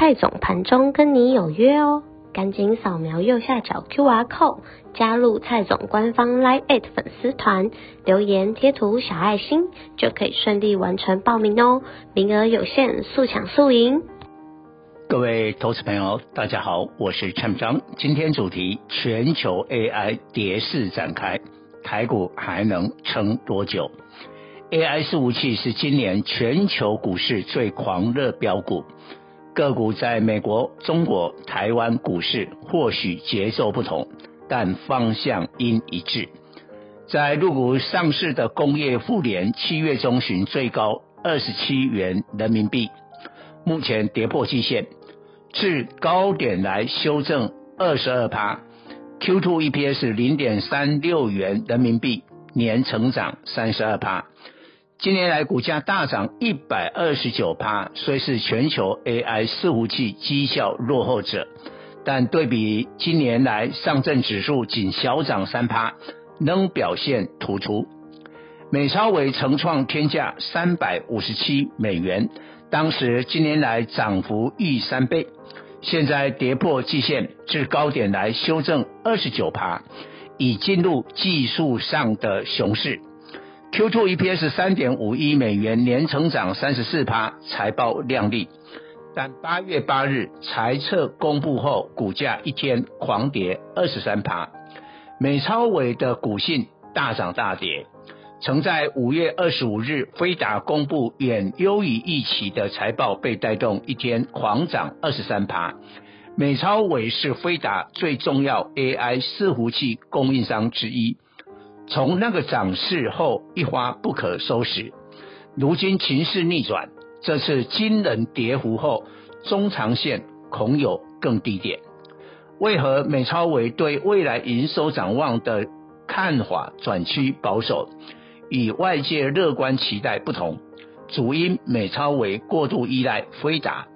蔡总盘中跟你有约哦，赶紧扫描右下角 QR code 加入蔡总官方 Line@ 粉丝团，留言贴图小爱心就可以顺利完成报名哦，名额有限，速抢速赢。各位投资朋友，大家好，我是蔡总，今天主题：全球 AI 跌势展开，台股还能撑多久？AI 伺服器是今年全球股市最狂热标股。个股在美国、中国、台湾股市或许节奏不同，但方向应一致。在陆股上市的工业富联，七月中旬最高二十七元人民币，目前跌破季线，至高点来修正二十二趴。Q2 EPS 零点三六元人民币，年成长三十二趴。今年来股价大涨一百二十九趴，虽是全球 AI 伺服器绩效落后者，但对比今年来上证指数仅小涨三趴，仍表现突出。美超微曾创天价三百五十七美元，当时今年来涨幅逾三倍，现在跌破季线，至高点来修正二十九趴，已进入技术上的熊市。Q2 EPS 三点五亿美元，年成长三十四趴，财报亮丽。但八月八日财测公布后，股价一天狂跌二十三趴。美超伟的股性大涨大跌，曾在五月二十五日飞达公布远优于预期的财报，被带动一天狂涨二十三趴。美超伟是飞达最重要 AI 伺服器供应商之一。从那个涨势后一发不可收拾，如今情势逆转，这次惊人跌幅后，中长线恐有更低点。为何美超微对未来营收展望的看法转趋保守，与外界乐观期待不同？主因美超微过度依赖辉达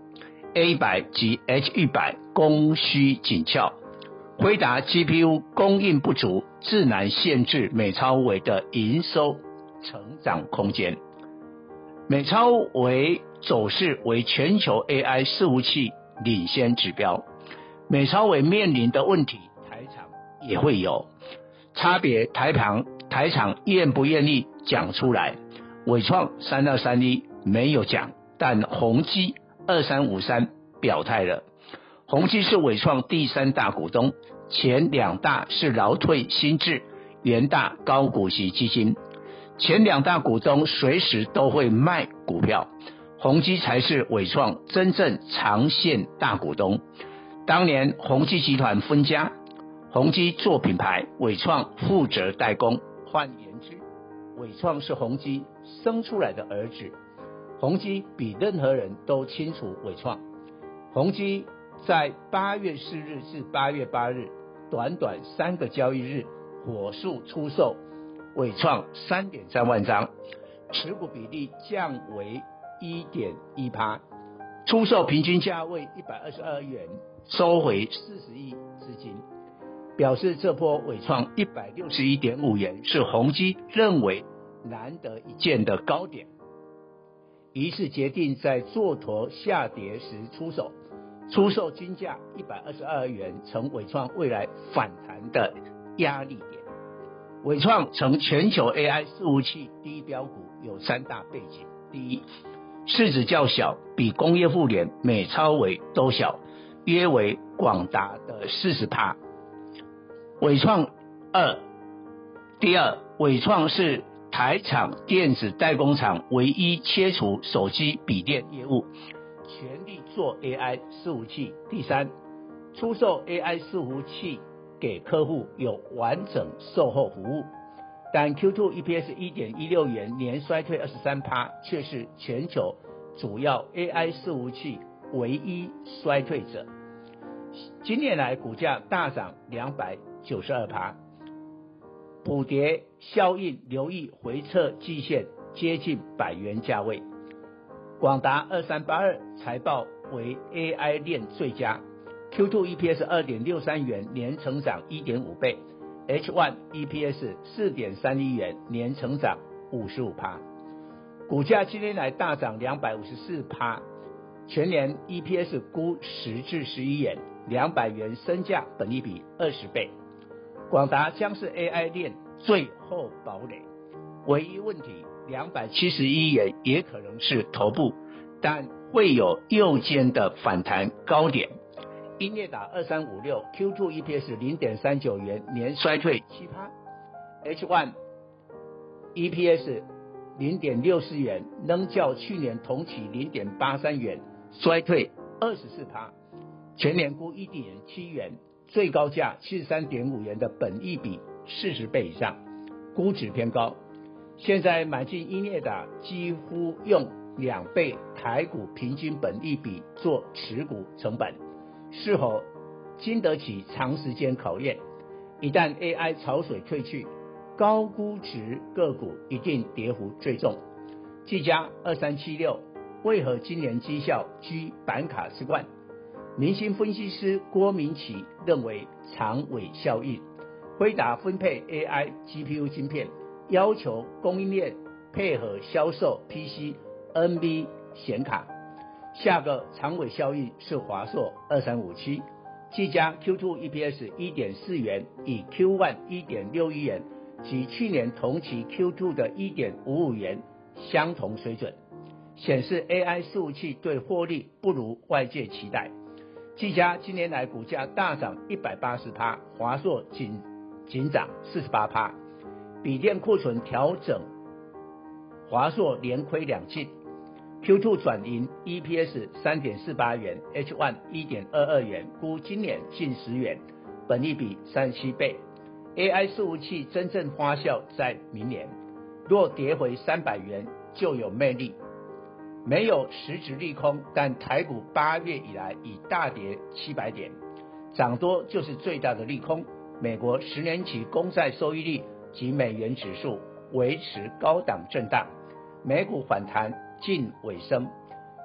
A 百及 H 一百供需紧俏。辉达 GPU 供应不足，自然限制美超微的营收成长空间。美超微走势为全球 AI 伺服器领先指标。美超微面临的问题，台厂也会有差别。台厂台厂愿不愿意讲出来？伟创三二三一没有讲，但宏碁二三五三表态了。宏碁是伟创第三大股东，前两大是劳退新制、元大高股息基金，前两大股东随时都会卖股票，宏基才是伟创真正长线大股东。当年宏基集团分家，宏基做品牌，伟创负责代工。换言之，伟创是宏基生出来的儿子，宏基比任何人都清楚伟创，宏基。在八月四日至八月八日，短短三个交易日，火速出售纬创三点三万张，持股比例降为一点一趴，出售平均价位一百二十二元，收回四十亿资金，表示这波纬创一百六十一点五元是宏基认为难得一见的高点，于是决定在做多下跌时出手。出售均价一百二十二元，成纬创未来反弹的压力点。伟创成全球 AI 伺服器第一标股，有三大背景：第一，市值较小，比工业富联、美超微都小，约为广达的四十趴。伟创二，第二，伟创是台厂电子代工厂唯一切除手机、笔电业务。全力做 AI 伺服器。第三，出售 AI 伺服器给客户有完整售后服务。但 Q2 EPS 一点一六元，年衰退二十三趴，却是全球主要 AI 伺服器唯一衰退者。今年来股价大涨两百九十二趴，补跌效应留意回撤季线接近百元价位。广达二三八二财报为 AI 链最佳，Q2 EPS 二点六三元，年成长一点五倍，H1 EPS 四点三一元，年成长五十五趴。股价今天来大涨两百五十四趴，全年 EPS 估十至十一元，两百元身价本益比二十倍。广达将是 AI 链最后堡垒，唯一问题两百七十一元也可能是头部，但会有右肩的反弹高点。英业达二三五六 Q2 EPS 零点三九元，年衰退七趴，H1 EPS。零点六四元，仍较去年同期零点八三元衰退二十四趴，全年估一点七元，最高价七十三点五元的本益比四十倍以上，估值偏高。现在买进英业达几乎用两倍台股平均本益比做持股成本，是否经得起长时间考验？一旦 AI 潮水退去。高估值个股一定跌幅最重，技嘉二三七六为何今年绩效居板卡之冠？明星分析师郭明奇认为长尾效应，辉达分配 AI GPU 晶片，要求供应链配合销售 PC、NB 显卡。下个长尾效应是华硕二三五七，技嘉 Q2 EPS 一点四元，以 Q1 一点六一元。及去年同期 Q2 的1.55元相同水准，显示 AI 伺服器对获利不如外界期待。技嘉今年来股价大涨180%，华硕仅仅涨48%，笔电库存调整，华硕连亏两季，Q2 转盈 EPS 3.48元，H1 1.22元，估今年近十元，本益比37倍。AI 伺服器真正发酵在明年，若跌回三百元就有魅力。没有实质利空，但台股八月以来已大跌七百点，涨多就是最大的利空。美国十年期公债收益率及美元指数维持高档震荡，美股反弹近尾声。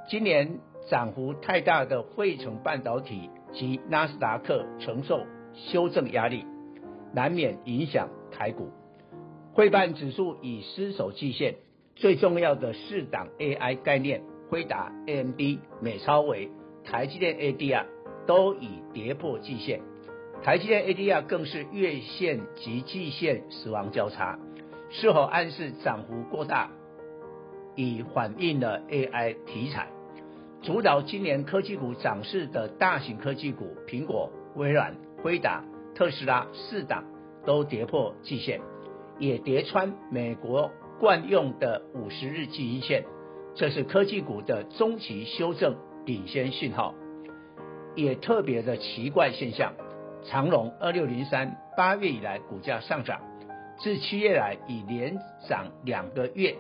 今年涨幅太大的费城半导体及纳斯达克承受修正压力。难免影响台股，汇办指数已失守季线，最重要的四档 AI 概念，辉达、AMD、美超微、台积电 ADR 都已跌破季线，台积电 ADR 更是月线及季线死亡交叉，是否暗示涨幅过大，已反映了 AI 题材？主导今年科技股涨势的大型科技股，苹果、微软、辉达。特斯拉四档都跌破季线，也跌穿美国惯用的五十日季线，这是科技股的中期修正领先讯号。也特别的奇怪现象，长隆二六零三八月以来股价上涨，自七月来已连涨两个月，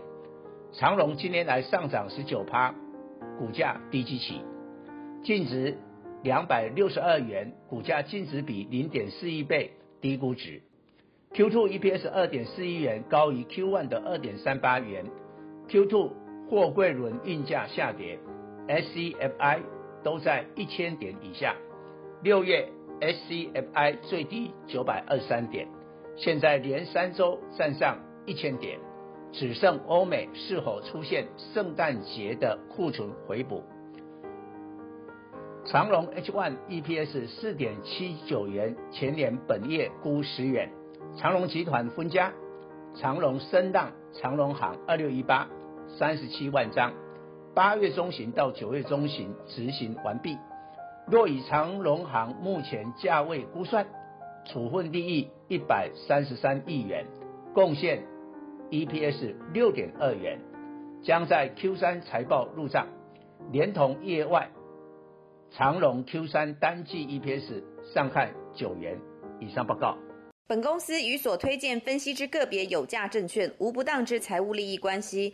长隆今年来上涨十九趴，股价低基起，净值。两百六十二元，股价净值比零点四一倍，低估值。Q2 EPS 二点四一元，高于 Q1 的二点三八元。Q2 货柜轮运价下跌，SCFI 都在一千点以下。六月 SCFI 最低九百二十三点，现在连三周站上一千点，只剩欧美是否出现圣诞节的库存回补？长隆 H1 EPS 四点七九元，前年本业估十元。长隆集团分家，长隆升浪、长隆行二六一八三十七万张，八月中旬到九月中旬执行完毕。若以长荣行目前价位估算，处分利益一百三十三亿元，贡献 EPS 六点二元，将在 Q 三财报入账，连同业外。长荣 Q 三单季 EPS 上看九元以上。报告。本公司与所推荐分析之个别有价证券无不当之财务利益关系。